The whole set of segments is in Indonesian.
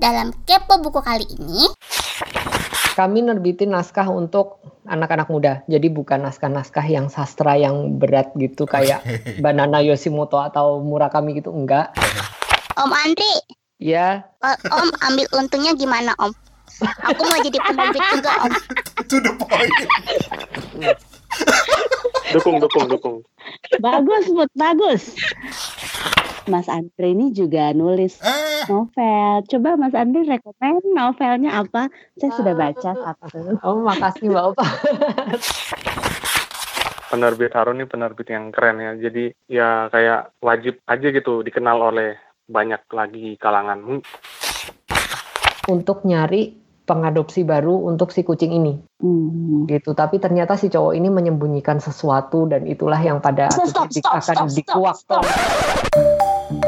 Dalam Kepo Buku kali ini, kami nerbitin naskah untuk anak-anak muda. Jadi bukan naskah-naskah yang sastra yang berat gitu kayak Banana Yoshimoto atau Murakami gitu enggak. Om Andri, Ya, Om ambil untungnya gimana Om? Aku mau jadi penerbit juga Om. To the point. Dukung, dukung, dukung. Bagus, Bud, bagus. Mas Andre ini juga nulis Eh, novel. Coba Mas Andre rekomen novelnya apa? Saya sudah baca satu. oh makasih Mbak Opa. Penerbit Haru ini penerbit yang keren ya. Jadi ya kayak wajib aja gitu dikenal oleh banyak lagi kalangan. Hmm, untuk nyari pengadopsi baru untuk si kucing ini Hmm. gitu. Tapi ternyata si cowok ini menyembunyikan sesuatu dan itulah yang pada Stop, stop, stop, akan stop, stop, dikuak. stop. Selamat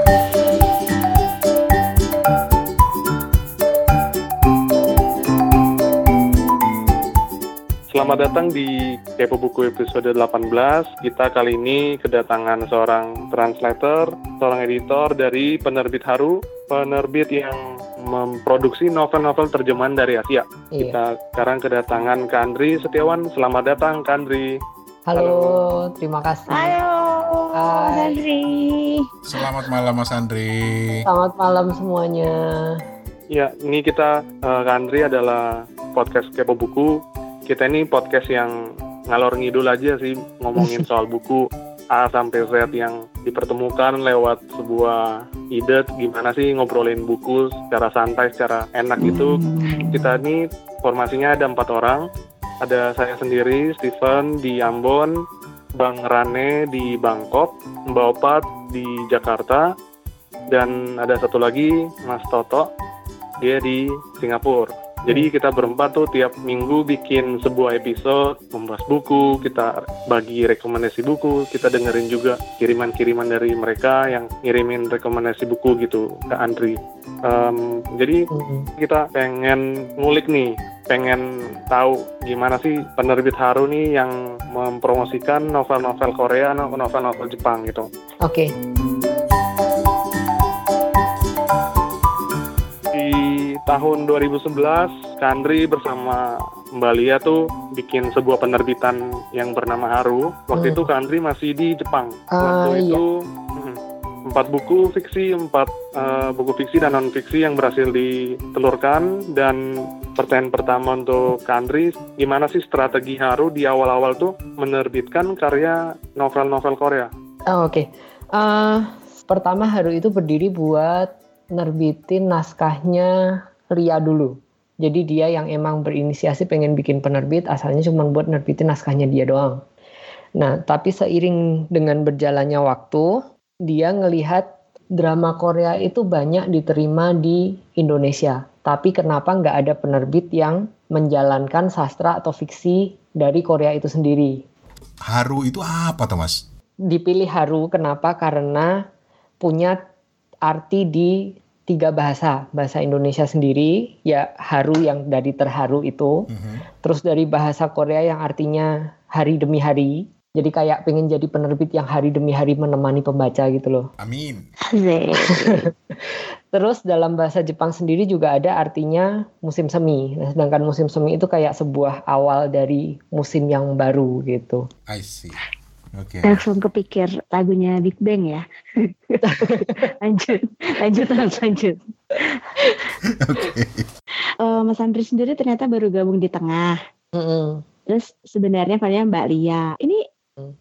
datang di Kepo Buku episode 18. Kita kali ini kedatangan seorang translator, seorang editor dari penerbit Haru, penerbit yang memproduksi novel-novel terjemahan dari Asia. Iya. Kita sekarang kedatangan Kandri Setiawan. Selamat datang Kandri. Halo, terima kasih. Halo, Mas Hai. Andre. selamat malam Mas Andri. Selamat malam semuanya. Ya, ini kita eh, Kandri adalah podcast Kepo Buku. Kita ini podcast yang ngalor ngidul aja sih ngomongin soal buku A sampai Z yang dipertemukan lewat sebuah ide gimana sih ngobrolin buku secara santai, secara enak gitu. Kita ini formasinya ada empat orang. Ada saya sendiri, Steven di Ambon, Bang Rane di Bangkok, Mbak Opat di Jakarta, dan ada satu lagi Mas Toto dia di Singapura. Jadi kita berempat tuh tiap minggu bikin sebuah episode membahas buku, kita bagi rekomendasi buku, kita dengerin juga kiriman-kiriman dari mereka yang ngirimin rekomendasi buku gitu ke Andri. Em, jadi Mm. kita pengen ngulik nih, pengen tahu gimana sih penerbit Haru nih yang mempromosikan novel-novel Korea, novel-novel Jepang gitu. Oke, di tahun 2011 Kandri bersama Mbak Lia tuh bikin sebuah penerbitan yang bernama Haru. Waktu Hmm. itu Kandri masih di Jepang. Ah, Waktu iya. itu empat buku fiksi, empat eh, buku fiksi dan non fiksi yang berhasil ditelurkan. Dan pertanyaan pertama untuk Kandri, gimana sih strategi Haru di awal-awal tuh menerbitkan karya novel-novel Korea? Oh, oke. Eh, pertama Haru itu berdiri buat nerbitin naskahnya Ria dulu. Jadi dia yang emang berinisiasi pengen bikin penerbit, asalnya cuma buat nerbitin naskahnya dia doang. Nah, tapi seiring dengan berjalannya waktu, dia ngelihat drama Korea itu banyak diterima di Indonesia. Tapi kenapa nggak ada penerbit yang menjalankan sastra atau fiksi dari Korea itu sendiri? Haru itu apa tuh Mas? dipilih Haru kenapa? Karena punya arti di tiga bahasa. Bahasa Indonesia sendiri, ya Haru yang dari terharu itu. Mhm. Terus dari bahasa Korea yang artinya hari demi hari. Jadi kayak pengen jadi penerbit yang hari demi hari menemani pembaca gitu loh. Amin. Terus dalam bahasa Jepang sendiri juga ada artinya musim semi. Nah, sedangkan musim semi itu kayak sebuah awal dari musim yang baru gitu. I see. Oke. Langsung kepikir lagunya Big Bang ya. lanjut, lanjut, lanjut, lanjut. Eh, Mas Andre sendiri ternyata baru gabung di tengah. Mm-mm. Terus sebenarnya kalian Mbak Lia. Ini Hmm.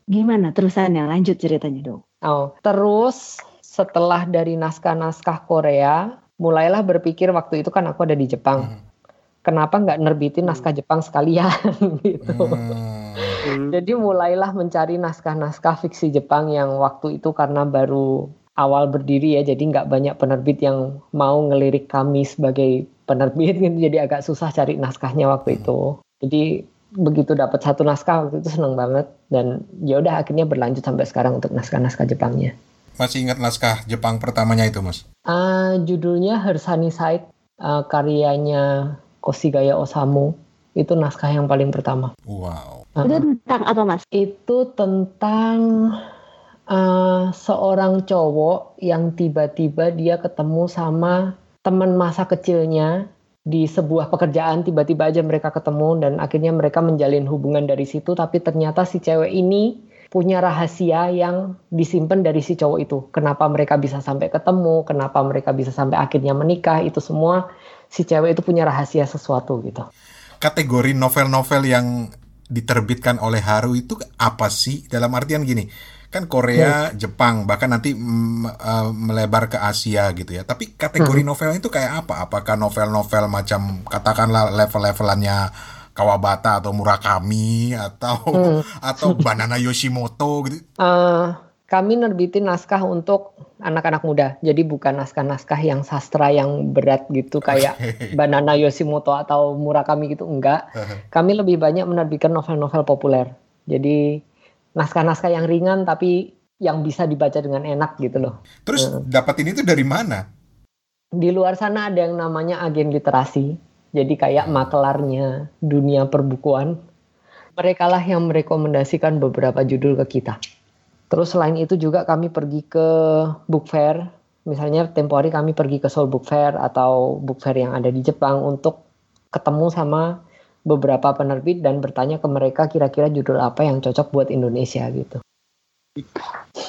Gimana terusannya? Lanjut ceritanya dong. Oh, terus setelah dari naskah-naskah Korea, mulailah berpikir waktu itu kan aku ada di Jepang. Mhm. Kenapa nggak nerbitin naskah Jepang sekalian gitu. Hmm. Hmm. Jadi mulailah mencari naskah-naskah fiksi Jepang yang waktu itu karena baru awal berdiri ya, jadi nggak banyak penerbit yang mau ngelirik kami sebagai penerbit gitu. Jadi agak susah cari naskahnya waktu itu. Jadi begitu dapat satu naskah waktu itu seneng banget dan ya udah akhirnya berlanjut sampai sekarang untuk naskah-naskah Jepangnya. Masih ingat naskah Jepang pertamanya itu Mas? Ah, judulnya Hersani Side, ah, karyanya Koshigaya Osamu. Itu naskah yang paling pertama. Wow. Ah, Itu tentang apa Mas? itu tentang ah, seorang cowok yang tiba-tiba dia ketemu sama teman masa kecilnya di sebuah pekerjaan tiba-tiba aja mereka ketemu dan akhirnya mereka menjalin hubungan dari situ tapi ternyata si cewek ini punya rahasia yang disimpan dari si cowok itu. Kenapa mereka bisa sampai ketemu, kenapa mereka bisa sampai akhirnya menikah, itu semua si cewek itu punya rahasia sesuatu gitu. Kategori novel-novel yang diterbitkan oleh Haru itu apa sih? Dalam artian gini, kan Korea, Jepang, bahkan nanti mm, uh, melebar ke Asia gitu ya. Tapi kategori novelnya itu kayak apa? Apakah novel-novel macam katakanlah level-levelannya Kawabata atau Murakami atau atau Banana Yoshimoto gitu? Eh, kami nerbitin naskah untuk anak-anak muda, jadi bukan naskah-naskah yang sastra yang berat gitu kayak. Banana Yoshimoto atau Murakami gitu enggak. Kami lebih banyak menerbitkan novel-novel populer. Jadi naskah-naskah yang ringan tapi yang bisa dibaca dengan enak gitu loh. Terus dapat ini tuh dari mana? Di luar sana ada yang namanya agen literasi. Jadi kayak makelarnya dunia perbukuan. Mereka lah yang merekomendasikan beberapa judul ke kita. Terus selain itu juga kami pergi ke book fair. Misalnya tempo hari kami pergi ke Seoul Book Fair atau book fair yang ada di Jepang untuk ketemu sama beberapa penerbit dan bertanya ke mereka kira-kira judul apa yang cocok buat Indonesia gitu.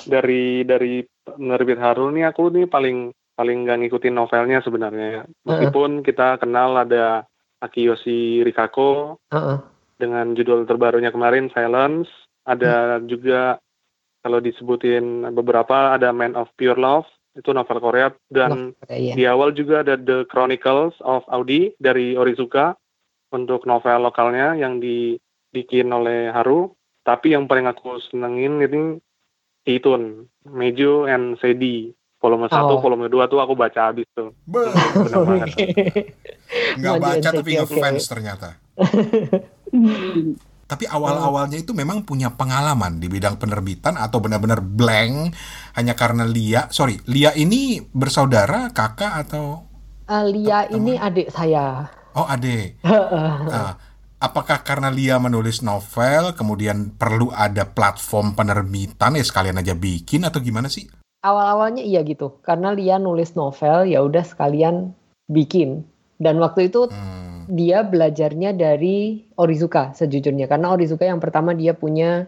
dari dari penerbit Haru nih aku nih paling paling nggak ngikutin novelnya sebenarnya ya. Meskipun kita kenal ada Akiyoshi Rikako Heeh. dengan judul terbarunya kemarin Silence, ada juga kalau disebutin beberapa ada Man of Pure Love itu novel Korea dan Nah, iya. di awal juga ada The Chronicles of Audi dari Orizuka untuk novel lokalnya yang dibikin oleh Haru. Tapi yang paling aku senengin ini Itun, Mejo and Sedi. Volume 1, Oh. volume 2 tuh aku baca habis tuh. Be, Bener banget. nggak Maju baca tapi ngefans ternyata. Tapi awal-awalnya itu memang punya pengalaman di bidang penerbitan atau benar-benar blank hanya karena Lia. Sorry, Lia ini bersaudara, kakak atau Eh, Lia ini adik saya. oh ade. Nah, apakah karena Lia menulis novel, kemudian perlu ada platform penerbitan ya sekalian aja bikin atau gimana sih? Awal-awalnya iya gitu, karena Lia nulis novel ya udah sekalian bikin. Dan waktu itu Hmm, dia belajarnya dari Orizuka sejujurnya, karena Orizuka yang pertama dia punya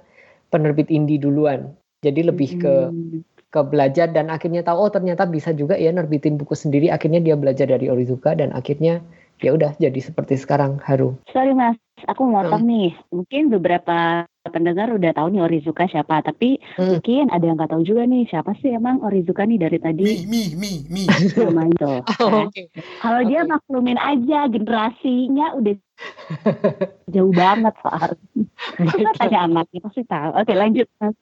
penerbit indie duluan. Jadi lebih ke Hmm. ke belajar dan akhirnya tahu oh ternyata bisa juga ya nerbitin buku sendiri. Akhirnya dia belajar dari Orizuka dan akhirnya ya udah jadi seperti sekarang Haru. Sorry mas, aku motong Hmm. nih. Mungkin beberapa pendengar udah tahu nih Orizuka siapa, tapi Hmm. mungkin ada yang nggak tahu juga nih siapa sih emang Orizuka nih dari mi, tadi mi, mi, mi. nama itu. Oh, kan. Kalau dia maklumin aja generasinya udah jauh banget soal. Kita tanya anaknya pasti tahu. Oke lanjut mas.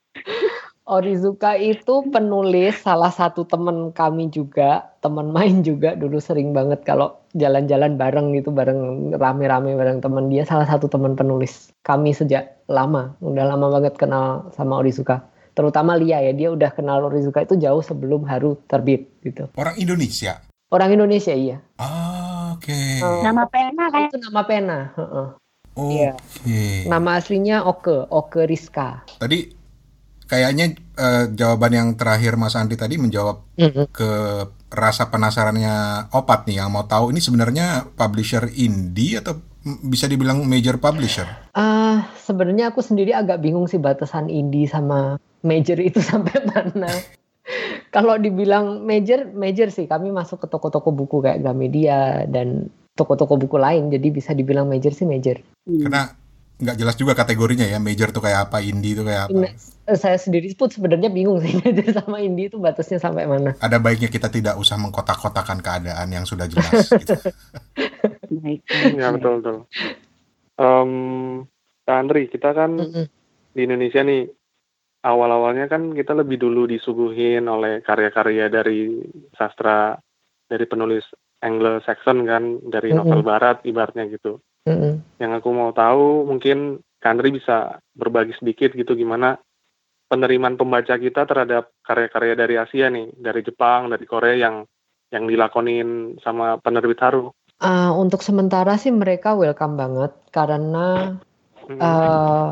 Orizuka itu penulis salah satu teman kami juga, teman main juga dulu sering banget kalau jalan-jalan bareng gitu, bareng rame-rame bareng teman dia salah satu teman penulis kami sejak lama, udah lama banget kenal sama Orizuka. Terutama Lia ya, dia udah kenal Orizuka itu jauh sebelum Haru terbit gitu. Orang Indonesia. Orang Indonesia iya. Ah, Oke. Oh. Nama pena kayak Itu nama pena. heeh. Oke. iya. Nama aslinya Oke, Oke Rizka. Tadi kayaknya eh, jawaban yang terakhir Mas Andi tadi menjawab ke rasa penasarannya Opat nih yang mau tahu ini sebenarnya publisher indie atau bisa dibilang major publisher? Ah, sebenarnya aku sendiri agak bingung sih batasan indie sama major itu sampai mana. Kalau dibilang major, major sih kami masuk ke toko-toko buku kayak Gramedia dan toko-toko buku lain, jadi bisa dibilang major sih major. Karena nggak jelas juga kategorinya ya major tuh kayak apa, indie tuh kayak apa. Eh, Saya sendiri pun sebenarnya bingung sih major sama indie itu batasnya sampai mana. Ada baiknya kita tidak usah mengkotak-kotakan keadaan yang sudah jelas. gitu. baik. Ya betul betul. Em, Kak Andri, kita kan Mm-mm. di Indonesia nih awal-awalnya kan kita lebih dulu disuguhin oleh karya-karya dari sastra dari penulis Anglo-Saxon kan dari novel Barat ibaratnya gitu. Mm-mm. Yang aku mau tahu mungkin Kak Andri bisa berbagi sedikit gitu gimana penerimaan pembaca kita terhadap karya-karya dari Asia nih, dari Jepang, dari Korea yang yang dilakonin sama penerbit Haru. Ah, untuk sementara sih mereka welcome banget karena Hmm. eh,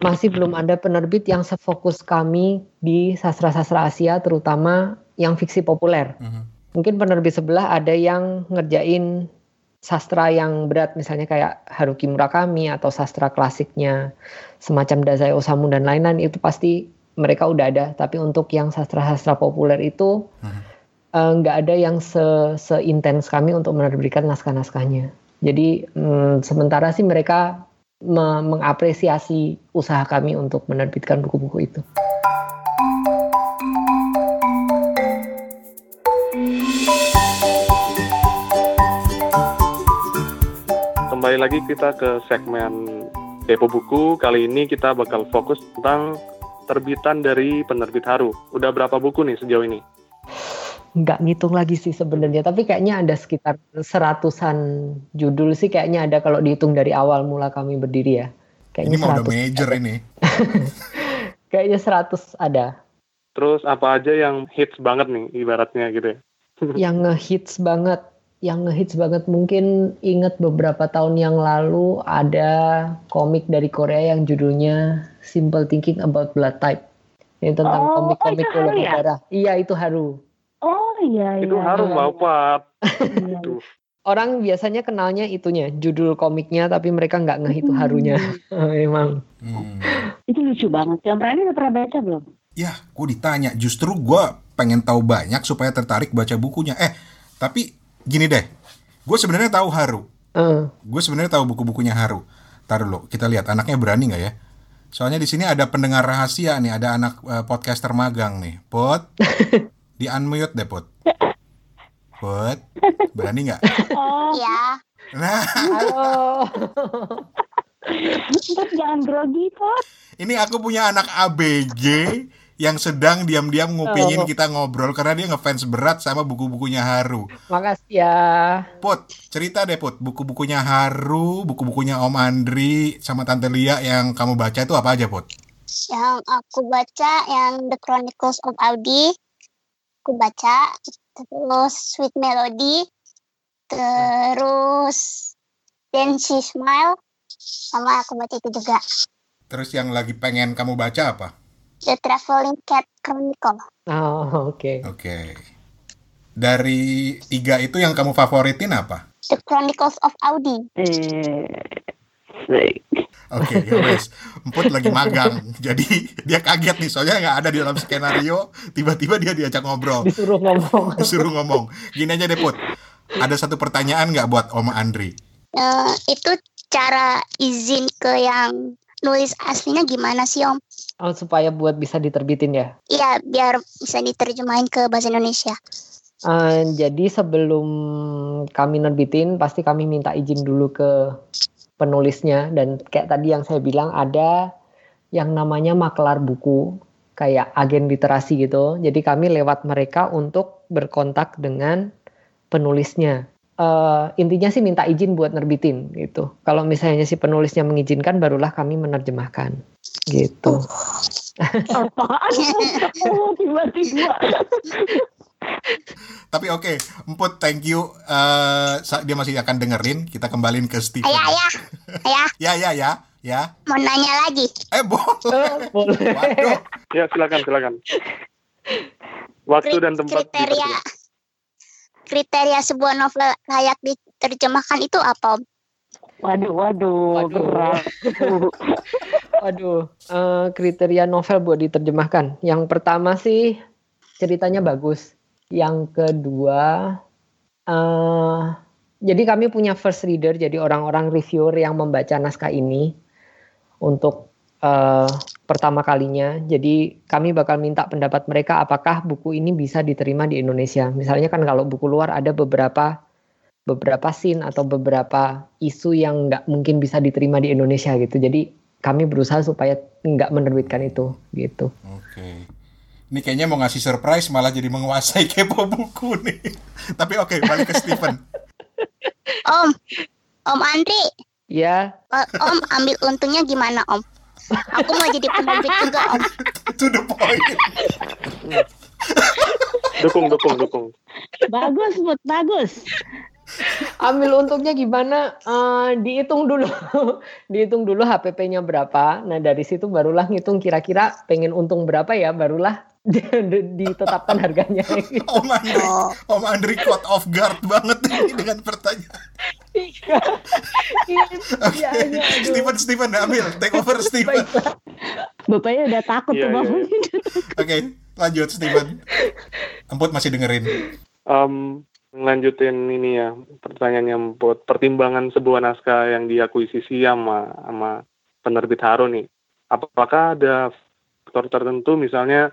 masih belum ada penerbit yang sefokus kami di sastra-sastra Asia, terutama yang fiksi populer. Mhm. Mungkin penerbit sebelah ada yang ngerjain sastra yang berat misalnya kayak Haruki Murakami atau sastra klasiknya semacam Dazai Osamu dan lain-lain itu pasti mereka udah ada. Tapi untuk yang sastra-sastra populer itu eh, nggak ada yang se seintens kami untuk menerbitkan naskah-naskahnya. Jadi mm, sementara sih mereka me- mengapresiasi usaha kami untuk menerbitkan buku-buku itu Kembali lagi kita ke segmen Kepo Buku. Kali ini kita bakal fokus tentang terbitan dari penerbit Haru. Udah berapa buku nih sejauh ini? nggak ngitung lagi sih sebenarnya tapi kayaknya ada sekitar seratusan judul sih kayaknya ada kalau dihitung dari awal mula kami berdiri ya Ini kayaknya mau udah 100 major ini. kayaknya 100 ada Terus apa aja yang hits banget nih ibaratnya gitu ya? yang ngehits banget yang ngehits banget mungkin inget beberapa tahun yang lalu ada komik dari Korea yang judulnya Simple Thinking About Blood Type ini tentang Oh, komik-komik itu Haru golongan ya? darah iya itu Haru Oh iya Itu iya. Haru iya. Bapak. Iya. Aduh. orang biasanya kenalnya itunya judul komiknya tapi mereka nggak ngeh itu Harunya emang Hmm. Itu lucu banget. Yang Rani udah pernah baca belum? Ya, gue ditanya. Justru gue pengen tahu banyak supaya tertarik baca bukunya. Eh, tapi gini deh. Gue sebenarnya tahu Haru. Eh, Gue sebenarnya tahu buku-bukunya Haru. Taruh lo, kita lihat anaknya berani nggak ya? Soalnya di sini ada pendengar rahasia nih, ada anak eh, podcaster magang nih. Put, di unmute deh Put. Put, berani nggak? Oh, Ya, Nah, halo Pot jangan grogi, Pot. ini aku punya anak ABG yang sedang diam-diam ngupingin Oh. kita ngobrol karena dia ngefans berat sama buku-bukunya Haru. makasih ya Put, cerita deh Put, buku-bukunya Haru, buku-bukunya Om Andri, sama Tante Lia yang kamu baca itu apa aja Put? yang aku baca yang The Chronicles of Audi. Aku baca terus Sweet Melody, terus Then She Smile, sama aku baca itu juga Terus yang lagi pengen kamu baca apa? The Traveling Cat Chronicle. oh oke Oke. Dari tiga itu yang kamu favoritin apa? The Chronicles of Audi. Eh. Oke, ya wes. Emput lagi magang, jadi dia kaget nih, soalnya nggak ada di dalam skenario. Tiba-tiba dia diajak ngobrol, disuruh ngomong disuruh ngomong. Gini aja deh Put, ada satu pertanyaan nggak buat Om Andri? Eh, itu cara izin ke yang nulis aslinya gimana sih Om? Oh, supaya buat bisa diterbitin ya Iya, biar bisa diterjemahin ke bahasa Indonesia. Eh, jadi sebelum kami nerbitin pasti kami minta izin dulu ke penulisnya dan kayak tadi yang saya bilang ada yang namanya maklar buku kayak agen literasi gitu. Jadi kami lewat mereka untuk berkontak dengan penulisnya. Eh, intinya sih minta izin buat nerbitin gitu. Kalau misalnya si penulisnya mengizinkan barulah kami menerjemahkan gitu. Apaan? Oh, tiba-tiba. Tapi oke, Emput thank you. Eh, sa- dia masih akan dengerin. Kita kembaliin ke Steven. Ayah, ayah, ayah, Ya, ya, ya, ya. mau nanya lagi. Eh, boleh. Eh, boleh. Waduh. Ya silakan silakan. Waktu dan tempat kriteria dipersilakan. Kriteria sebuah novel layak diterjemahkan itu apa Om? Waduh, waduh, Waduh. berat. Waduh, eh, kriteria novel buat diterjemahkan. Yang pertama sih ceritanya bagus. Yang kedua, eh jadi kami punya first reader, jadi orang-orang reviewer yang membaca naskah ini untuk eh, pertama kalinya. Jadi kami bakal minta pendapat mereka apakah buku ini bisa diterima di Indonesia. Misalnya kan kalau buku luar ada beberapa beberapa scene atau beberapa isu yang nggak mungkin bisa diterima di Indonesia gitu. Jadi kami berusaha supaya nggak menerbitkan itu gitu. Oke. Ini kayaknya mau ngasih surprise malah jadi menguasai kepo buku nih. Tapi oke, balik ke Steven. Om, Om Andri, Ya, Om ambil untungnya gimana Om? Aku mau jadi penerbit juga Om. to the point. Dukung dukung dukung. Bagus, Put, bagus. ambil untungnya gimana? Eh, dihitung dulu, dihitung dulu HPP-nya berapa. Nah dari situ barulah ngitung kira-kira pengen untung berapa ya, barulah ditetapkan harganya. Om Andri, Oh, Om Andri caught off guard banget ini dengan pertanyaan. Iya. Iya, Oke, iya, iya, aduh. Steven, Steven, ambil, take over Steven. Baiklah. Bapaknya udah takut Iya, tuh iya, bangunin. Oke, lanjut Steven. Emput masih dengerin. Em, ngelanjutin ini ya pertanyaannya buat pertimbangan sebuah naskah yang diakuisisi sama sama penerbit Haro nih. Apakah ada faktor tertentu misalnya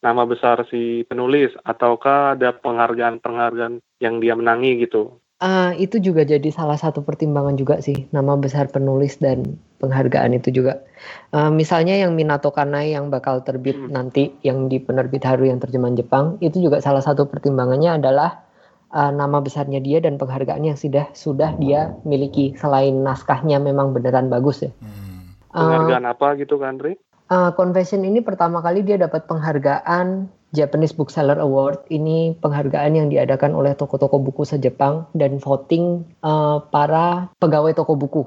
nama besar si penulis ataukah ada penghargaan-penghargaan yang dia menangi gitu? Ah, itu juga jadi salah satu pertimbangan juga sih, nama besar penulis dan penghargaan itu juga. Ah, misalnya yang Minato Kanai yang bakal terbit Hmm. nanti, yang di penerbit Haru yang terjemahan Jepang, itu juga salah satu pertimbangannya adalah ah, nama besarnya dia dan penghargaan yang sudah sudah dia miliki. Selain naskahnya memang beneran bagus ya. Hmm. Penghargaan apa gitu kan, Andri? Uh, Confession ini pertama kali dia dapat penghargaan Japanese Bookseller Award. Ini penghargaan yang diadakan oleh toko-toko buku se-Jepang dan voting uh, para pegawai toko buku.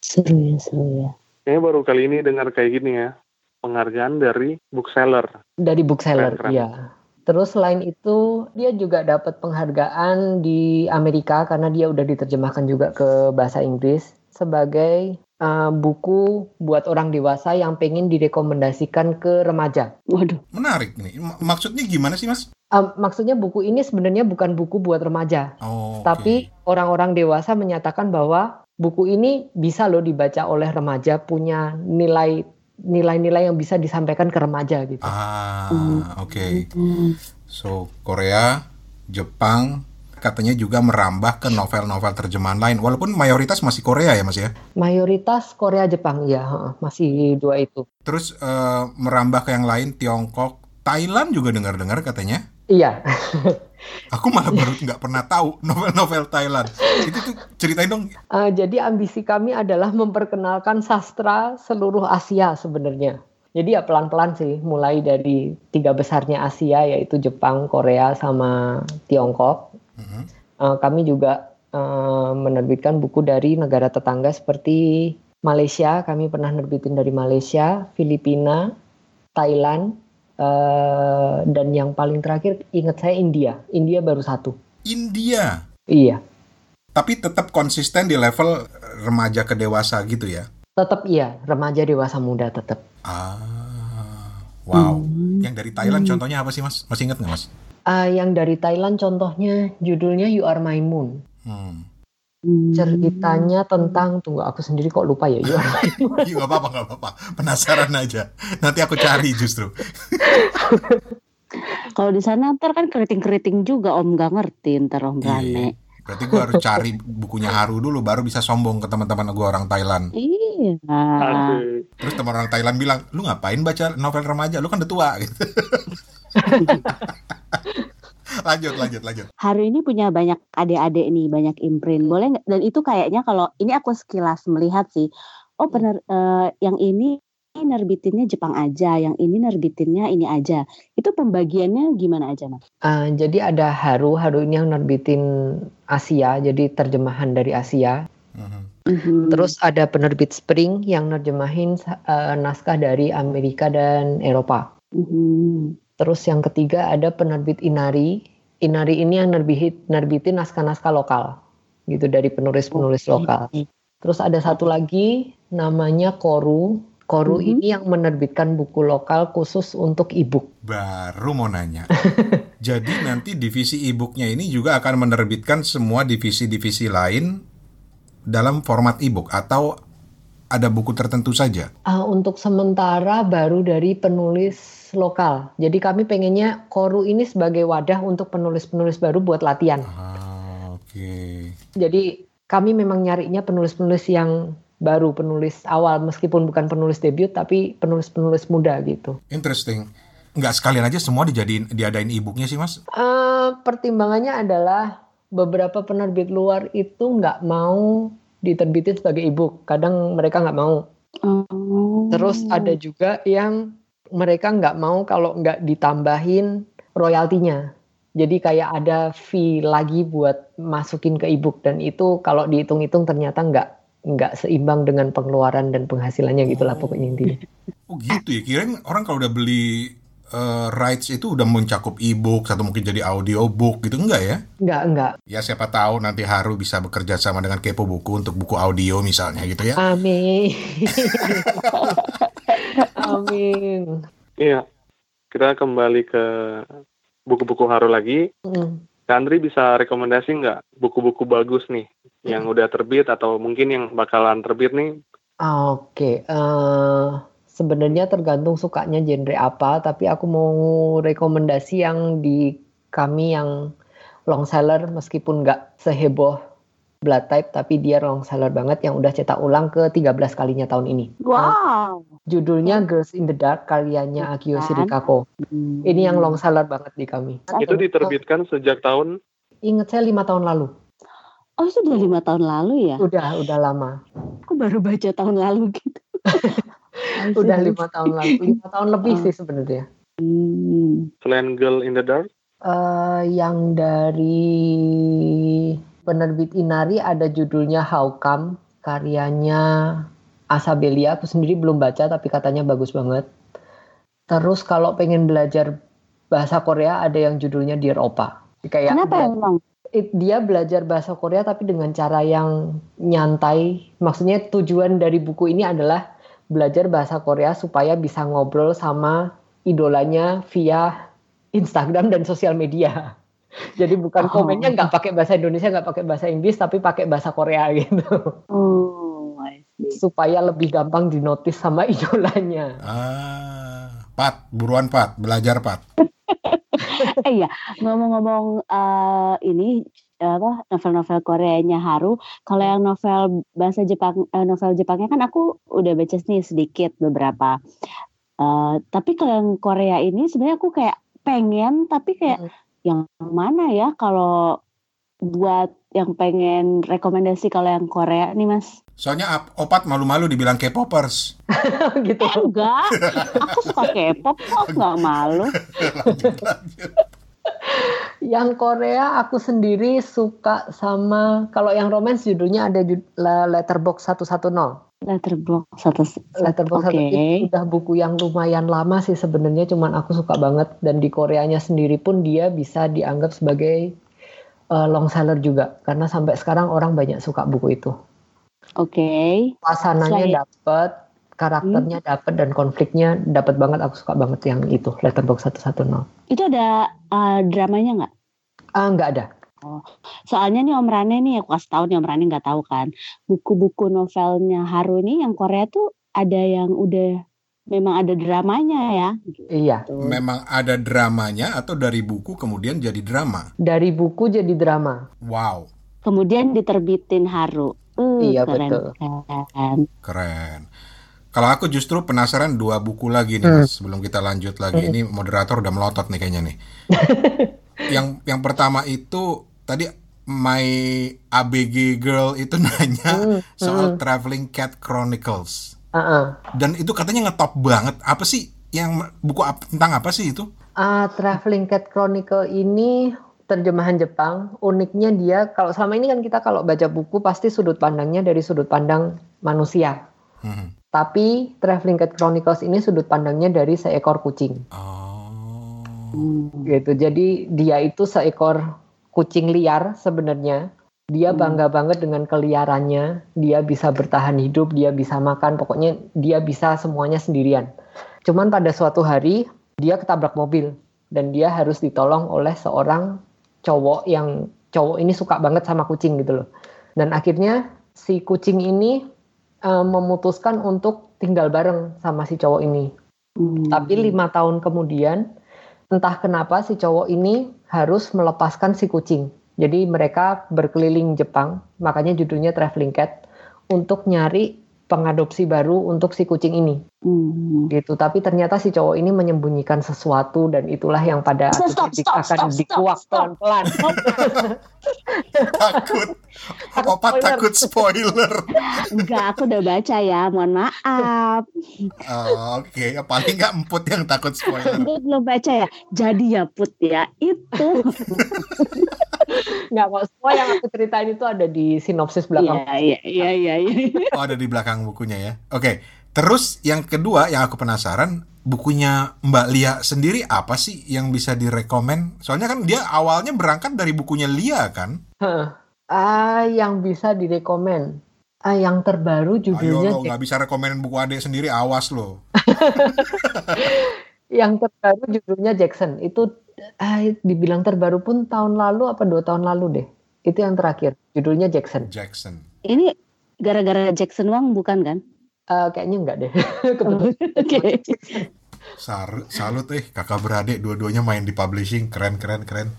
Seru ya, seru ya. Kayaknya baru kali ini dengar kayak gini ya. Penghargaan dari bookseller. Dari bookseller, Keren, keren. iya. Terus selain itu dia juga dapat penghargaan di Amerika karena dia udah diterjemahkan juga ke bahasa Inggris sebagai uh, buku buat orang dewasa yang pengen direkomendasikan ke remaja. Waduh, Menarik nih. M- Maksudnya gimana sih, Mas? Uh, maksudnya buku ini sebenarnya bukan buku buat remaja, Oh. Tapi orang-orang dewasa menyatakan bahwa buku ini bisa loh dibaca oleh remaja punya nilai nilai-nilai yang bisa disampaikan ke remaja gitu. Ah, oke. Hmm. So, Korea, Jepang, katanya juga merambah ke novel-novel terjemahan lain. Walaupun mayoritas masih Korea ya, Mas ya. Mayoritas Korea Jepang ya masih dua itu. Terus eh, merambah ke yang lain, Tiongkok, Thailand juga dengar-dengar katanya. Iya. Aku malah baru nggak pernah tahu novel-novel Thailand. Itu tuh ceritain dong. Eh, jadi ambisi kami adalah memperkenalkan sastra seluruh Asia sebenarnya. Jadi ya pelan-pelan sih, mulai dari tiga besarnya Asia yaitu Jepang, Korea, sama Tiongkok. Mhm. Eh, kami juga eh, menerbitkan buku dari negara tetangga seperti Malaysia. Kami pernah nerbitin dari Malaysia, Filipina, Thailand, eh, dan yang paling terakhir ingat saya India. India baru satu. India. Iya, Tapi tetap konsisten di level remaja ke dewasa gitu ya. tetap iya, remaja dewasa muda tetap. Ah, wow. Hmm. Yang dari Thailand contohnya apa sih mas? Masih ingat nggak mas? Ah, yang dari Thailand contohnya judulnya You Are My Moon. Hmm. Ceritanya tentang tunggu aku sendiri kok lupa ya You Are My Moon. Iya nggak apa-apa nggak apa-apa. Penasaran aja. Nanti aku cari justru. Kalau di sana ntar kan keriting-keriting juga Om gak ngerti ntar Om Iya. Rane. Berarti gue harus cari bukunya Haru dulu baru bisa sombong ke teman-teman gue orang Thailand. Iya. Terus teman orang Thailand bilang, lu ngapain baca novel remaja? Lu kan udah tua gitu. lanjut, lanjut, lanjut. Hari ini punya banyak adik-adik nih, banyak imprint. Boleh nggak? Dan itu kayaknya kalau ini aku sekilas melihat sih. Oh benar, eh, yang ini nerbitinnya Jepang aja, yang ini nerbitinnya ini aja. Itu pembagiannya gimana aja, Mas? Ah, jadi ada Haru, Haru ini yang nerbitin Asia, jadi terjemahan dari Asia. Mhm. Mhm. Terus ada penerbit Spring yang nerjemahin eh, naskah dari Amerika dan Eropa. Mhm. Terus yang ketiga ada penerbit Inari. Inari ini yang nerbit, nerbitin naskah-naskah lokal, gitu dari penulis-penulis lokal. Terus ada satu lagi namanya Koru. Koru Mhm. ini yang menerbitkan buku lokal khusus untuk e-book. Baru mau nanya. Jadi nanti divisi e-booknya ini juga akan menerbitkan semua divisi-divisi lain dalam format e-book atau ada buku tertentu saja. Ah, untuk sementara baru dari penulis lokal. Jadi kami pengennya Koru ini sebagai wadah untuk penulis-penulis baru buat latihan. Ah, oke. Jadi kami memang nyarinya penulis-penulis yang baru, penulis awal meskipun bukan penulis debut tapi penulis-penulis muda gitu. Interesting. Nggak sekalian aja semua dijadiin diadain e-booknya sih mas? Eh, pertimbangannya adalah beberapa penerbit luar itu nggak mau diterbitin sebagai e-book. Kadang mereka nggak mau. Oh. Terus ada juga yang mereka nggak mau kalau nggak ditambahin royaltinya. Jadi kayak ada fee lagi buat masukin ke e-book dan itu kalau dihitung-hitung ternyata nggak nggak seimbang dengan pengeluaran dan penghasilannya gitulah pokoknya intinya. Oh gitu ya. Kirain orang kalau udah beli eh, rights itu udah mencakup e-book atau mungkin jadi audiobook gitu enggak ya? Enggak, enggak. Ya siapa tahu nanti Haru bisa bekerja sama dengan Kepo Buku untuk buku audio misalnya gitu ya. Amin. Amin. Iya. Kita kembali ke buku-buku Haru lagi. Mm. Andri bisa rekomendasi nggak buku-buku bagus nih yang udah terbit atau mungkin yang bakalan terbit nih? Ah, Oke, eh, sebenarnya tergantung sukanya genre apa, tapi aku mau rekomendasi yang di kami yang long seller meskipun nggak seheboh Blood Type, tapi dia long seller banget yang udah cetak ulang ke 13 kalinya tahun ini. Wow. Judulnya Girls in the Dark karyanya Akio Kan? Shirikako. Hmm. Ini yang long seller banget di kami. Itu diterbitkan sejak tahun Ingat saya lima tahun lalu. Oh itu udah lima tahun lalu ya? Udah, udah lama. Aku baru baca tahun lalu gitu. Udah lima tahun lalu. Lima tahun lebih Oh. sih sebenarnya. Hmm. selain Girl in the Dark. Eh, yang dari penerbit Inari ada judulnya How Come, karyanya Asabelia. Aku sendiri belum baca tapi katanya bagus banget. Terus kalau pengen belajar bahasa Korea ada yang judulnya Dear Opa. Kayak Kenapa emang? dia belajar bahasa Korea tapi dengan cara yang nyantai. Maksudnya tujuan dari buku ini adalah belajar bahasa Korea supaya bisa ngobrol sama idolanya via Instagram dan sosial media. Jadi bukan Oh. komennya nggak pakai bahasa Indonesia, nggak pakai bahasa Inggris, tapi pakai bahasa Korea gitu. See. Supaya lebih gampang dinotis sama idolanya. Ah, Pat, buruan Pat, belajar Pat. eh iya, ngomong-ngomong eh, ini apa novel-novel Koreanya Haru. Kalau yang novel bahasa Jepang, eh, novel Jepangnya kan aku udah baca nih sedikit beberapa. Eh, tapi kalau yang Korea ini sebenarnya aku kayak pengen, tapi kayak Mm. yang mana ya kalau buat yang pengen rekomendasi kalau yang Korea nih Mas? Soalnya Opat malu-malu dibilang K-popers. gitu. Eh, enggak, aku suka K-pop kok nggak malu. lanjut, lanjut. Yang Korea aku sendiri suka sama kalau yang romance judulnya ada jud- La- Letterbox 110. Letterbox satu. Letterbox Oke. itu udah buku yang lumayan lama sih sebenarnya cuman aku suka banget dan di Koreanya sendiri pun dia bisa dianggap sebagai uh, long seller juga karena sampai sekarang orang banyak suka buku itu. Oke. Suasananya Selain- dapet, karakternya dapet dan konfliknya dapet banget aku suka banget yang itu Letterbox 110. Itu ada uh, dramanya nggak? Ah nggak ada. Soalnya nih Om Rane nih aku kasih tahu nih Om Rane nggak tahu kan. Buku-buku novelnya Haru ini yang Korea tuh ada yang udah memang ada dramanya ya. Iya, Tuh. Memang ada dramanya atau dari buku kemudian jadi drama? dari buku jadi drama. Wow, Kemudian diterbitin Haru. Uh, Iya, keren betul. kan. keren. Kalau aku justru penasaran dua buku lagi nih, Hmm. Mas. Sebelum kita lanjut lagi, ini moderator udah melotot nih kayaknya nih. yang yang pertama itu tadi My ABG Girl itu nanya Hmm, soal hmm. Traveling Cat Chronicles. Ah. Dan itu katanya ngetop banget. Apa sih yang buku ap- tentang apa sih itu? Ah, Traveling Cat Chronicle ini terjemahan Jepang. Uniknya dia kalau selama ini kan kita kalau baca buku pasti sudut pandangnya dari sudut pandang manusia. Hmm. Tapi Traveling Cat Chronicles ini sudut pandangnya dari seekor kucing. Oh. Hmm. Gitu. Jadi dia itu seekor kucing liar sebenarnya. Dia Hmm. bangga banget dengan keliarannya. Dia bisa bertahan hidup, dia bisa makan, pokoknya dia bisa semuanya sendirian. Cuman pada suatu hari dia ketabrak mobil dan dia harus ditolong oleh seorang cowok yang cowok ini suka banget sama kucing gitu loh. Dan akhirnya si kucing ini eh, memutuskan untuk tinggal bareng sama si cowok ini. Hmm. Tapi lima tahun kemudian, entah kenapa si cowok ini harus melepaskan si kucing. Jadi mereka berkeliling Jepang, makanya judulnya Traveling Cat, untuk nyari pengadopsi baru untuk si kucing ini. Hmm. Gitu. Tapi ternyata si cowok ini menyembunyikan sesuatu dan itulah yang pada Stop, akhirnya stop, akan stop, stop, dikuak stop. pelan-pelan. Takut. Opat Spoiler. takut spoiler. Enggak, aku udah baca ya. Mohon maaf. Oh, Oke, paling nggak emput yang takut spoiler. Aku belum baca ya. Jadi ya Put ya itu. Nggak kok, semua yang aku ceritain itu ada di sinopsis belakang. Iya, iya, iya, iya. iya. Oh, ada di belakang bukunya ya. Oke. Terus yang kedua yang aku penasaran, bukunya Mbak Lia sendiri apa sih yang bisa direkomen? Soalnya kan dia awalnya berangkat dari bukunya Lia kan? Heeh. Ah, yang bisa direkomen. Ah, yang terbaru Ayo judulnya lo nggak bisa rekomenin buku adik sendiri, awas lo. yang terbaru judulnya Jackson. Itu ah, dibilang terbaru pun tahun lalu apa dua tahun lalu deh. Itu yang terakhir. Judulnya Jackson. Jackson. Ini gara-gara Jackson Wang bukan kan? Ah, kayaknya enggak deh. Kebetulan. Oke. Sar- salut eh kakak beradik dua-duanya main di publishing keren keren keren.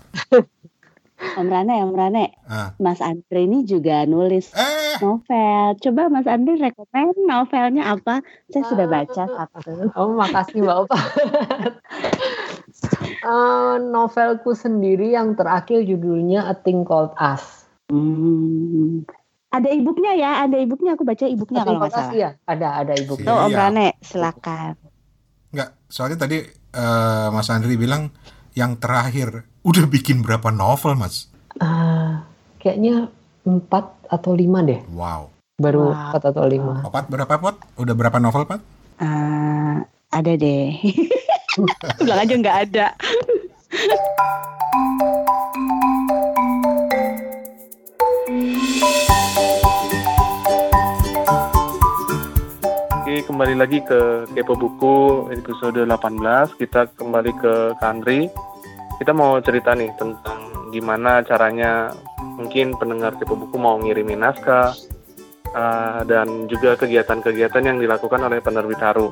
Om Rane, Om Rane, Ah. Mas Andre ini juga nulis Eh novel. Coba Mas Andre rekomen novelnya apa? Saya sudah baca satu. Oh, makasih Mbak Opa. Eh, novelku sendiri yang terakhir judulnya A Thing Called Us. Hmm. Ada ibunya ya, ada ibunya. Aku baca ibunya A Thing kalau nggak Called Us, salah. iya. Ada, ada ibunya. Tuh Om Iya. Rane, silakan. nggak soalnya tadi eh, Mas Andri bilang yang terakhir udah bikin berapa novel mas? Ah, kayaknya empat atau lima deh. Wow. Baru empat atau lima. Opat berapa pot? Udah berapa novel pot? Eh, ada deh. Bilang aja nggak ada. Oke, kembali lagi ke Kepo Buku episode 18. Kita kembali ke Kandri. Kita mau cerita nih tentang gimana caranya mungkin pendengar Kepo Buku mau ngirimin naskah uh, dan juga kegiatan-kegiatan yang dilakukan oleh penerbit Haru.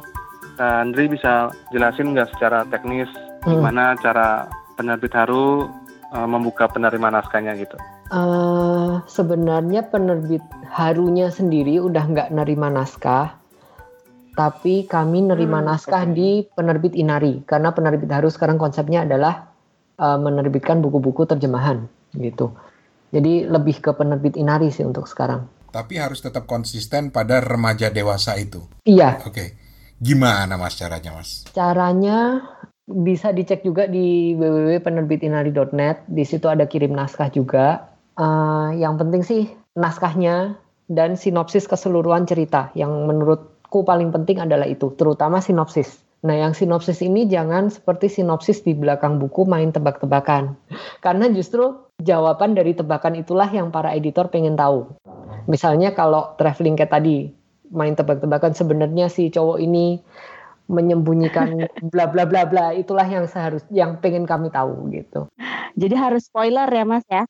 Nah, Andri bisa jelasin nggak secara teknis Hmm. gimana cara penerbit Haru uh, membuka penerima naskahnya gitu? Eh, sebenarnya penerbit Harunya sendiri udah nggak nerima naskah, tapi kami nerima Hmm, naskah di penerbit Inari karena penerbit Haru sekarang konsepnya adalah eh, menerbitkan buku-buku terjemahan gitu. Jadi lebih ke penerbit Inari sih untuk sekarang. Tapi harus tetap konsisten pada remaja dewasa itu. Iya, Oke. Gimana mas caranya mas? caranya bisa dicek juga di www.penerbitinari.net. Di situ ada kirim naskah juga. Eh, yang penting sih naskahnya dan sinopsis keseluruhan cerita. Yang menurutku paling penting adalah itu, terutama sinopsis. Nah, yang sinopsis ini jangan seperti sinopsis di belakang buku main tebak-tebakan. Karena justru jawaban dari tebakan itulah yang para editor pengen tahu. Misalnya kalau traveling kayak tadi, main tebak-tebakan sebenarnya si cowok ini menyembunyikan bla bla bla bla itulah yang seharus yang pengen kami tahu gitu. Jadi harus spoiler ya Mas ya.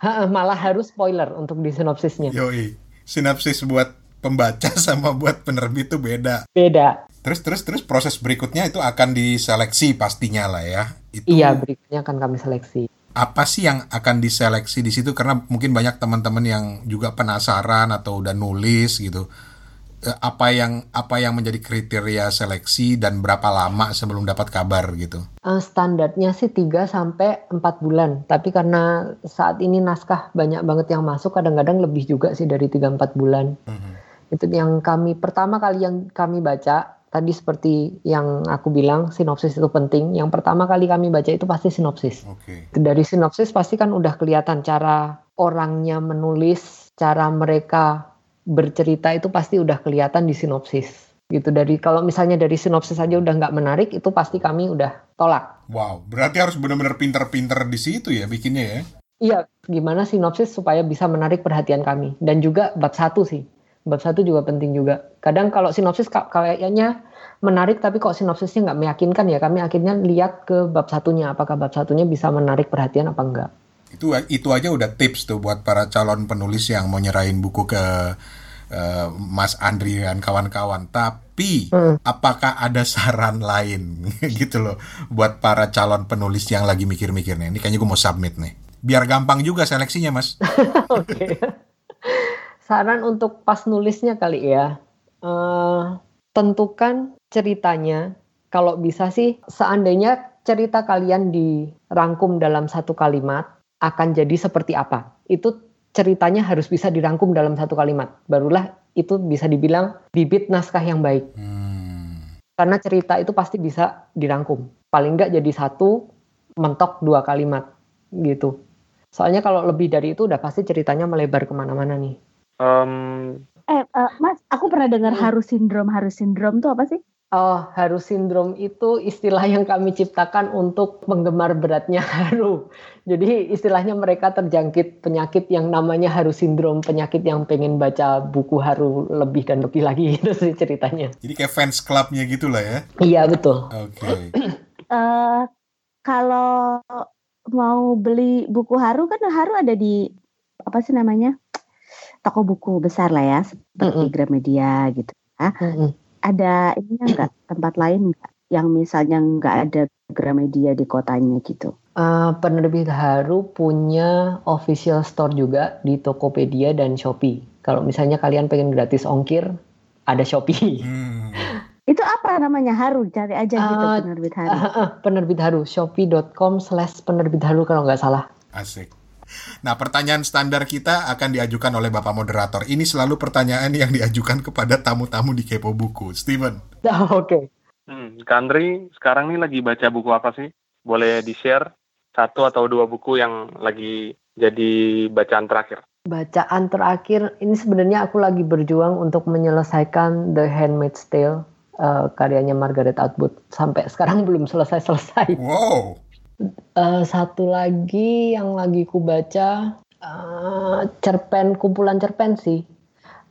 Ha, malah harus spoiler untuk di sinopsisnya. Yoi. Sinapsis buat pembaca sama buat penerbit itu beda. Beda. Terus terus terus proses berikutnya itu akan diseleksi pastinya lah ya. Itu Iya, berikutnya akan kami seleksi. apa sih yang akan diseleksi di situ karena mungkin banyak teman-teman yang juga penasaran atau udah nulis gitu. Eh, Apa yang apa yang menjadi kriteria seleksi dan berapa lama sebelum dapat kabar gitu. Eh, standarnya sih 3 sampai 4 bulan, tapi karena saat ini naskah banyak banget yang masuk, kadang-kadang lebih juga sih dari 3 4 bulan. Mhm. Itu yang kami pertama kali yang kami baca tadi seperti yang aku bilang sinopsis itu penting. Yang pertama kali kami baca itu pasti sinopsis. Oke. Dari sinopsis pasti kan udah kelihatan cara orangnya menulis, cara mereka bercerita itu pasti udah kelihatan di sinopsis. Gitu dari kalau misalnya dari sinopsis aja udah nggak menarik itu pasti kami udah tolak. Wow, berarti harus benar-benar pinter-pinter di situ ya bikinnya ya. Iya, gimana sinopsis supaya bisa menarik perhatian kami dan juga bab satu sih. Bab satu juga penting juga. Kadang kalau sinopsis ka- kayaknya menarik tapi kok sinopsisnya nggak meyakinkan ya kami akhirnya lihat ke bab satunya apakah bab satunya bisa menarik perhatian apa enggak. Itu itu aja udah tips tuh buat para calon penulis yang mau nyerahin buku ke eh, Mas Andri dan kawan-kawan. Tapi Hmm. apakah ada saran lain gitu loh buat para calon penulis yang lagi mikir-mikir nih? Ini kayaknya gue mau submit nih. Biar gampang juga seleksinya, Mas. Oke. Saran untuk pas nulisnya kali ya. Eh, tentukan ceritanya. Kalau bisa sih, seandainya cerita kalian dirangkum dalam satu kalimat, akan jadi seperti apa? Itu ceritanya harus bisa dirangkum dalam satu kalimat. Barulah itu bisa dibilang bibit naskah yang baik. Hmm. Karena cerita itu pasti bisa dirangkum. Paling nggak jadi satu, mentok dua kalimat. Gitu. Soalnya kalau lebih dari itu udah pasti ceritanya melebar ke mana-mana nih. Em, Eh, eh, Mas, aku pernah dengar harus sindrom, harus sindrom tuh apa sih? Oh, Haru Syndrome itu istilah yang kami ciptakan untuk penggemar beratnya Haru. Jadi istilahnya mereka terjangkit penyakit yang namanya Haru Syndrome, penyakit yang pengen baca buku Haru lebih dan lebih lagi itu sih ceritanya. Jadi kayak fans clubnya gitu lah ya. Iya, betul. Oke. Eh, kalau mau beli buku Haru kan Haru ada di apa sih namanya toko buku besar lah ya seperti Mm-mm. Gramedia gitu. Mm-mm. Ada ininya enggak tempat lain nggak yang misalnya nggak ada Gramedia di kotanya gitu? Uh, penerbit Haru punya official store juga di Tokopedia dan Shopee. Kalau misalnya kalian pengen gratis ongkir, ada Shopee. Hmm. Itu apa namanya Haru? Cari aja gitu Ah, penerbit Haru. Ah, ah, penerbit Haru, shopee.com slash penerbit Haru kalau nggak salah. Asik. Nah, pertanyaan standar kita akan diajukan oleh Bapak Moderator. Ini selalu pertanyaan yang diajukan kepada tamu-tamu di Kepo Buku. Steven. Ah, Oke. Hmm, Kak Andri, sekarang nih lagi baca buku apa sih? Boleh di-share satu atau dua buku yang lagi jadi bacaan terakhir? Bacaan terakhir, ini sebenarnya aku lagi berjuang untuk menyelesaikan The Handmaid's Tale, eh, karyanya Margaret Atwood. Sampai sekarang belum selesai-selesai. Wow. Eh, satu lagi yang lagi ku baca eh, cerpen kumpulan cerpen sih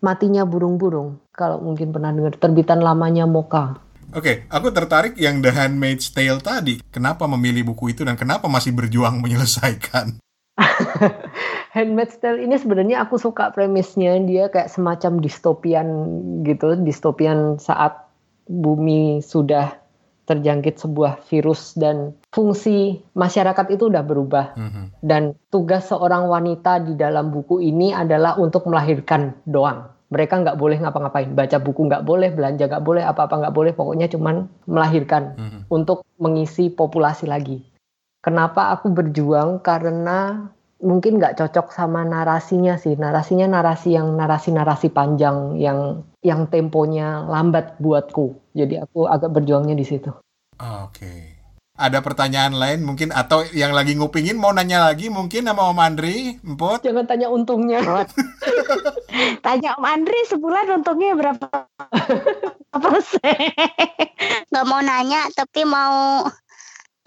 matinya burung-burung kalau mungkin pernah dengar terbitan lamanya Moka Oke, aku tertarik yang The Handmaid's Tale tadi. Kenapa memilih buku itu dan kenapa masih berjuang menyelesaikan? Handmaid's Tale ini sebenarnya aku suka premisnya dia kayak semacam distopian gitu distopian saat bumi sudah terjangkit sebuah virus dan fungsi masyarakat itu udah berubah Mhm. dan tugas seorang wanita di dalam buku ini adalah untuk melahirkan doang. Mereka nggak boleh ngapa-ngapain, baca buku nggak boleh, belanja nggak boleh, apa-apa nggak boleh, pokoknya cuman melahirkan Mhm. untuk mengisi populasi lagi. Kenapa aku berjuang? Karena mungkin nggak cocok sama narasinya sih. Narasinya narasi yang narasi-narasi panjang yang yang temponya lambat buatku. Jadi aku agak berjuangnya di situ. Oke. Ada pertanyaan lain mungkin atau yang lagi ngupingin mau nanya lagi mungkin sama Om Andri, Emput? Jangan tanya untungnya. Tanya Om Andri sebulan untungnya berapa persen? Nggak mau nanya, tapi mau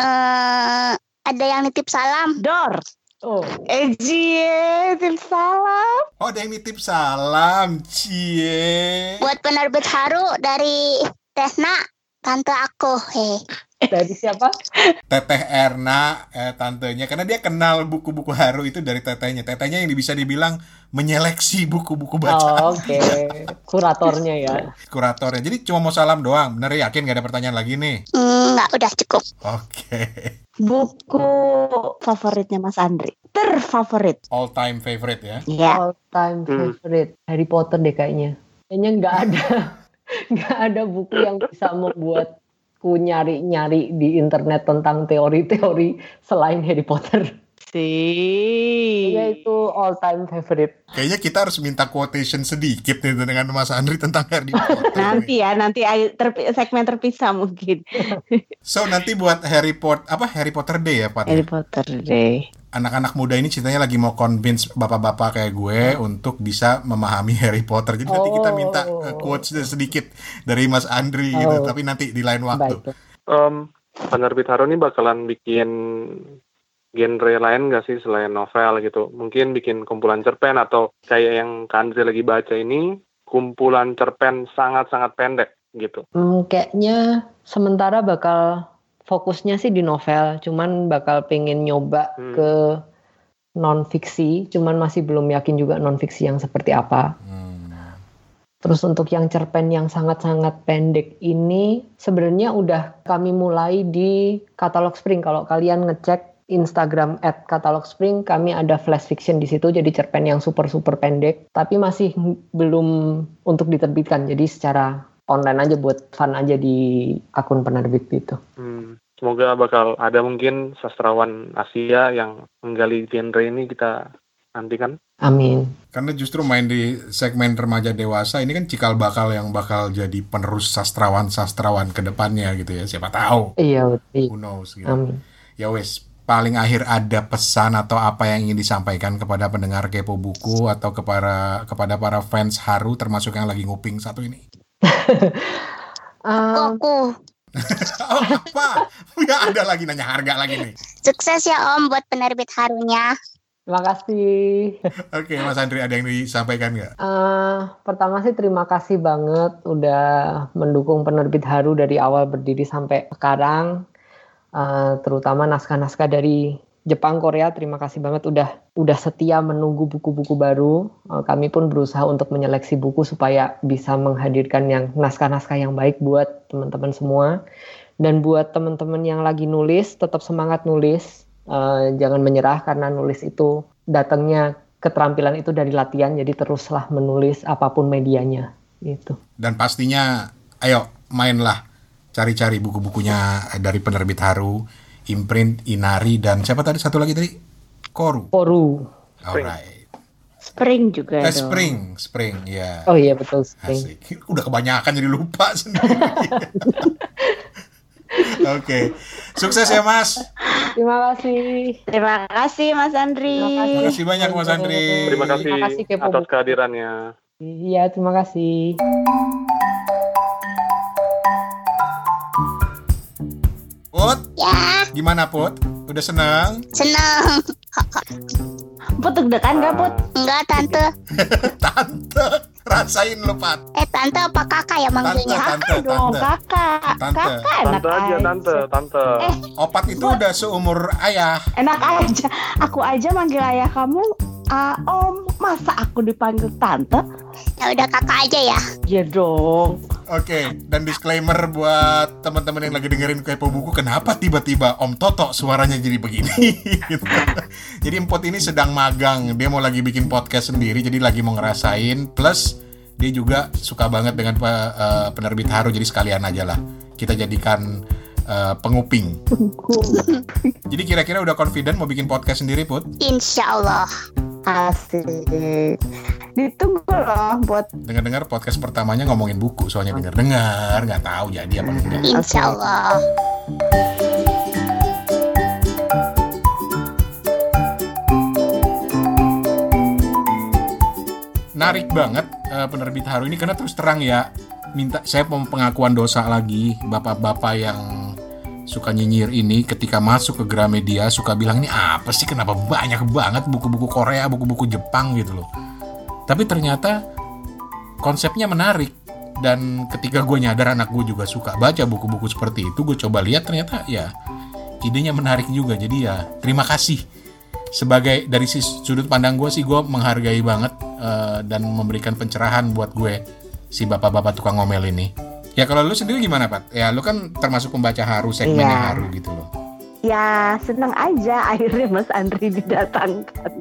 eh ada yang nitip salam. Dor. Oh, Ejie, tim salam. Oh, ada yang nitip salam, Cie. Buat penerbit Haru dari Tesna, tante aku. Hei. dari siapa? Teteh Erna, eh, tantenya, karena dia kenal buku-buku haru itu dari tetehnya. Tetehnya yang bisa dibilang menyeleksi buku-buku bacaan Oh, Oke, kuratornya ya. kuratornya. Jadi cuma mau salam doang. Bener yakin gak ada pertanyaan lagi nih? Hmm, nggak, udah cukup. Oke. Buku favoritnya Mas Andri. Terfavorit. All time favorite ya. Ya. All time Hmm. favorite Harry Potter deh kayaknya. Kayaknya nggak ada nggak ada buku yang bisa membuatku nyari-nyari di internet tentang teori-teori selain Harry Potter. Sih. Kayaknya itu all time favorite. Kayaknya kita harus minta quotation sedikit nih dengan Mas Andri tentang Harry Potter. Nanti ya, nanti ay- terpi- segmen terpisah mungkin. So nanti buat Harry Potter apa Harry Potter Day ya Pak? Harry Potter deh. Anak-anak muda ini ceritanya lagi mau convince bapak-bapak kayak gue untuk bisa memahami Harry Potter. Jadi nanti kita minta Oh. eh, quotes sedikit dari Mas Andri gitu. Oh. Tapi nanti di lain waktu. Baik. Em, penerbit Haru ini bakalan bikin genre lain nggak sih selain novel gitu? Mungkin bikin kumpulan cerpen atau kayak yang Kak Andri lagi baca ini kumpulan cerpen sangat-sangat pendek gitu. Hmm, kayaknya sementara bakal fokusnya sih di novel, cuman bakal pengen nyoba Hmm. ke non fiksi, cuman masih belum yakin juga non fiksi yang seperti apa. Hmm. Terus untuk yang cerpen yang sangat-sangat pendek ini sebenarnya udah kami mulai di Katalog Spring. Kalau kalian ngecek Instagram at Katalog Spring, kami ada flash fiction di situ, jadi cerpen yang super-super pendek, tapi masih belum untuk diterbitkan. Jadi secara online aja buat fun aja di akun penerbit gitu. Hmm, semoga bakal ada mungkin sastrawan Asia yang menggali genre ini kita nantikan. Amin. Karena justru main di segmen remaja dewasa ini kan cikal bakal yang bakal jadi penerus sastrawan-sastrawan ke depannya gitu ya. Siapa tahu. Iya, betul. Who knows gitu. Amin. Ya wes, paling akhir ada pesan atau apa yang ingin disampaikan kepada pendengar Kepo Buku atau kepada kepada para fans Haru termasuk yang lagi nguping satu ini. Um, Aku. oh, apa? Ya ada lagi nanya harga lagi nih. Sukses ya Om buat penerbit harunya. terima kasih. Oke, Mas Andri ada yang disampaikan nggak? Eh, pertama sih terima kasih banget udah mendukung penerbit Haru dari awal berdiri sampai sekarang. Eh, terutama naskah-naskah dari Jepang, Korea. Terima kasih banget udah udah setia menunggu buku-buku baru. Eh, kami pun berusaha untuk menyeleksi buku supaya bisa menghadirkan yang naskah-naskah yang baik buat teman-teman semua. Dan buat teman-teman yang lagi nulis, tetap semangat nulis. Eh, jangan menyerah karena nulis itu datangnya keterampilan itu dari latihan jadi teruslah menulis apa pun medianya gitu. Dan pastinya, ayo mainlah cari-cari buku-bukunya dari penerbit Haru, Imprint, Inari, dan siapa tadi satu lagi tadi? Koru. Koru. Alright. Spring juga Eh, dong. spring, spring, ya. Oh iya betul spring. Asik. Udah kebanyakan jadi lupa sendiri. Oke, sukses ya Mas. Terima kasih. Terima kasih Mas Andri. Terima kasih banyak Mas Andri. Terima kasih, Terima kasih, atas kehadirannya. Iya terima kasih. Put, Ya, gimana Put? Udah senang? seneng. Put deg-degan gak Put? Enggak Tante. Tante, rasain lo Pat. Eh Tante apa kakak ya Tante, manggilnya? tante, Dong tante. kakak. Tante. Kakak enak Tante aja, tante, tante. Eh. Opat itu udah seumur ayah. Enak aja. Aku aja manggil ayah kamu ah, Om. Masa aku dipanggil tante? Ya udah kakak aja ya. Ya dong. Oke, dan disclaimer buat teman-teman yang lagi dengerin Kepo Buku, kenapa tiba-tiba Om Toto suaranya jadi begini? Gitu. Jadi Empot ini sedang magang, dia mau lagi bikin podcast sendiri, jadi lagi mau ngerasain. Plus dia juga suka banget dengan eh, penerbit Haru, jadi sekalian aja lah kita jadikan eh, penguping. Jadi kira-kira udah confident mau bikin podcast sendiri, Put? Insya Allah. Asik. Ditunggu loh buat Dengar-dengar podcast pertamanya ngomongin buku, soalnya denger-dengar, nggak tahu jadi apa enggak. Insya Allah. Narik banget eh, penerbit Haru ini karena terus terang ya minta saya mau pengakuan dosa lagi bapak-bapak yang suka nyinyir ini ketika masuk ke Gramedia suka bilang ini apa sih? Kenapa banyak banget buku-buku Korea buku-buku Jepang gitu loh. Tapi ternyata konsepnya menarik. Dan ketika gue nyadar anak gue juga suka baca buku-buku seperti itu gue coba lihat ternyata ya idenya menarik juga. Jadi ya terima kasih. Sebagai dari sudut pandang gue sih gue menghargai banget eh, dan memberikan pencerahan buat gue si bapak-bapak tukang ngomel ini ya kalau lu sendiri gimana Pat? ya lu kan termasuk pembaca haru segmennya Iya. haru gitu loh ya seneng aja akhirnya Mas Andri didatangkan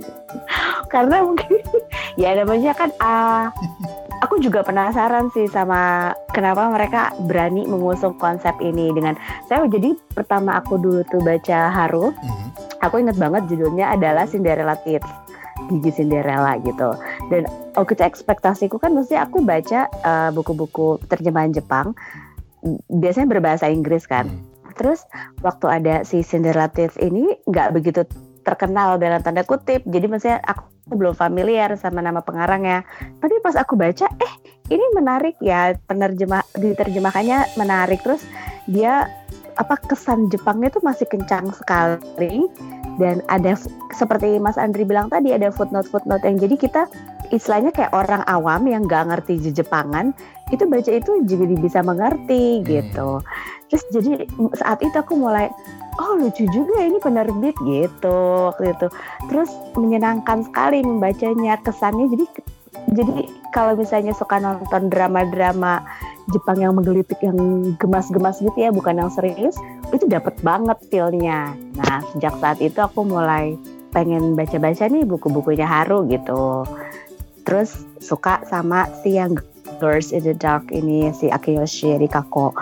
karena mungkin ya namanya kan ah, aku juga penasaran sih sama kenapa mereka berani mengusung konsep ini dengan saya jadi pertama aku dulu tuh baca Haru Mhm. aku inget banget judulnya adalah Cinderella Kids gigi Cinderella gitu. Dan waktu itu ekspektasiku kan mesti aku baca eh, buku-buku terjemahan Jepang biasanya berbahasa Inggris kan. Hmm. terus waktu ada si Cinderella Kids ini nggak begitu terkenal dalam tanda kutip. Jadi maksudnya aku belum familiar sama nama pengarangnya. Tapi pas aku baca eh ini menarik ya penerjemah diterjemahkannya menarik. Terus dia apa kesan Jepangnya tuh masih kencang sekali dan ada seperti Mas Andri bilang tadi ada footnote footnote yang jadi kita istilahnya kayak orang awam yang nggak ngerti Jepangan itu baca itu jadi bisa mengerti Hmm. gitu. Terus jadi saat itu aku mulai oh lucu juga ini penerbit gitu waktu itu. Terus menyenangkan sekali membacanya kesannya. Jadi jadi kalau misalnya suka nonton drama-drama Jepang yang menggelitik yang gemas-gemas gitu ya bukan yang serius itu dapat banget feelnya. Nah sejak saat itu aku mulai pengen baca-baca nih buku-bukunya Haru gitu. Terus suka sama si yang Girls in the Dark ini si Akiyoshi Rikako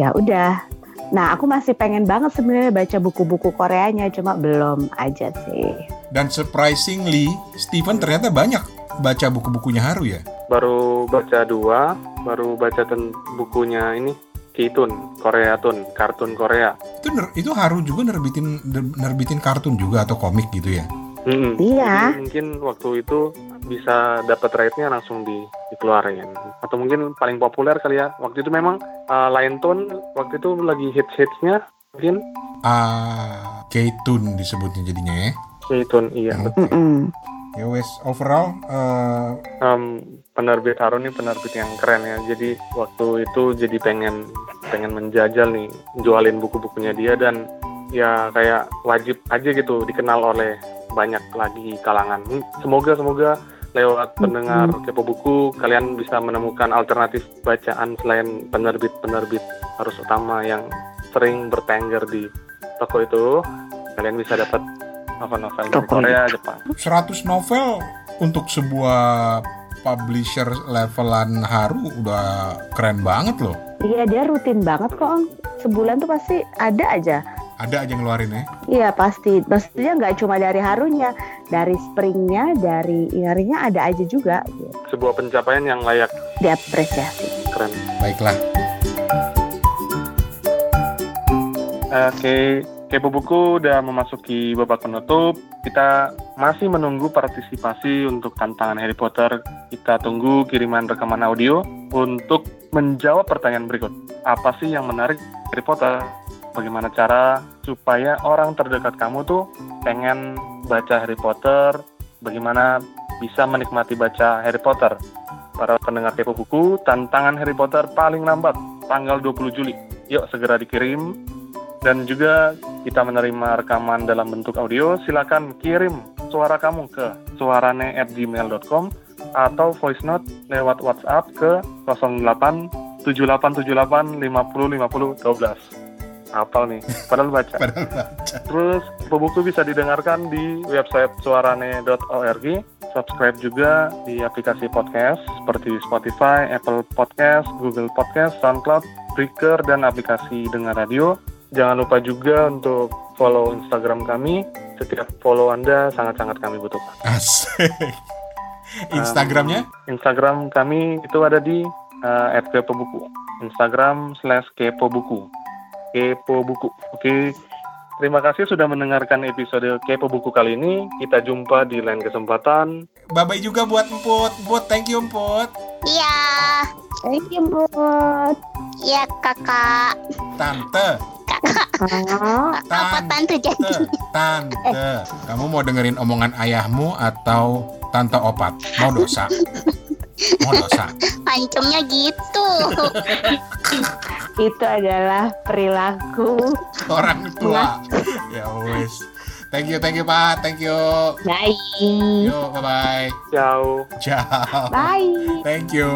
ya udah. Nah aku masih pengen banget sebenarnya baca buku-buku Koreanya cuma belum aja sih. Dan surprisingly Steven ternyata banyak baca buku-bukunya haru ya? Baru baca dua, baru baca ten bukunya ini Kitun, Korea Tun, kartun Korea. itu ner- itu haru juga nerbitin ner- nerbitin kartun juga atau komik gitu ya Mm-mm. Iya. Jadi mungkin waktu itu bisa dapat rate-nya langsung di, dikeluarin. Atau mungkin paling populer kali ya. Waktu itu memang uh, Lion Tone waktu itu lagi hits-hitsnya mungkin Ah, K-Tune disebutnya jadinya ya. Keitun iya Hmm. Ya wes overall eh, Em, penerbit Harun ini penerbit yang keren ya. Jadi waktu itu jadi pengen pengen menjajal nih jualin buku-bukunya dia dan ya kayak wajib aja gitu dikenal oleh banyak lagi kalangan. Hmm, Semoga semoga lewat pendengar kepo buku kalian bisa menemukan alternatif bacaan selain penerbit-penerbit harus utama yang sering bertengger di toko itu. Kalian bisa dapat novel-novel dari. Korea, Jepang. 100 novel untuk sebuah publisher levelan Haru udah keren banget loh. Iya dia rutin banget kok Ong. Sebulan tuh pasti ada aja. Ada aja ngeluarin ya. Iya pasti. Maksudnya nggak cuma dari harunya, dari springnya, dari inarinya ada aja juga. Sebuah pencapaian yang layak Diapresiasi. keren. Baiklah. Oke, Kepo Buku udah memasuki babak penutup. Kita masih menunggu partisipasi untuk tantangan Harry Potter. Kita tunggu kiriman rekaman audio untuk menjawab pertanyaan berikut. Apa sih yang menarik Harry Potter? Bagaimana cara supaya orang terdekat kamu tuh pengen baca Harry Potter? Bagaimana bisa menikmati baca Harry Potter? Para pendengar Kepo Buku, tantangan Harry Potter paling lambat tanggal 20 Juli. Yuk segera dikirim dan juga kita menerima rekaman dalam bentuk audio, silakan kirim suara kamu ke suarane@gmail.com atau voice note lewat WhatsApp ke 08 7878 50 50 12. Hafal nih, padahal baca. Padahal baca. Terus buku bisa didengarkan di website suarane.org. Subscribe juga di aplikasi podcast seperti Spotify, Apple Podcast, Google Podcast, SoundCloud, Breaker, dan aplikasi dengar radio. Jangan lupa juga untuk follow Instagram kami. Setiap follow Anda sangat-sangat kami butuhkan. Asik. Instagramnya? Instagram kami itu ada di uh, @kepobuku. Instagram slash kepobuku. Kepo Buku. Oke. Terima kasih sudah mendengarkan episode Kepo Buku kali ini. Kita jumpa di lain kesempatan. Bye-bye juga buat Emput. Emput, thank you Emput. Iya, Thank you buat. iya kakak. Tante, Ah, Apa tante jadi? tante, tante. Kamu mau dengerin omongan ayahmu atau tante opat? Mau dosa? Mau dosa? Pancemnya gitu. itu adalah perilaku. Orang tua. Ya wes. Thank you, thank you Pak. Thank you. Bye. Yuk, bye-bye. Ciao. Ciao. Bye. Thank you.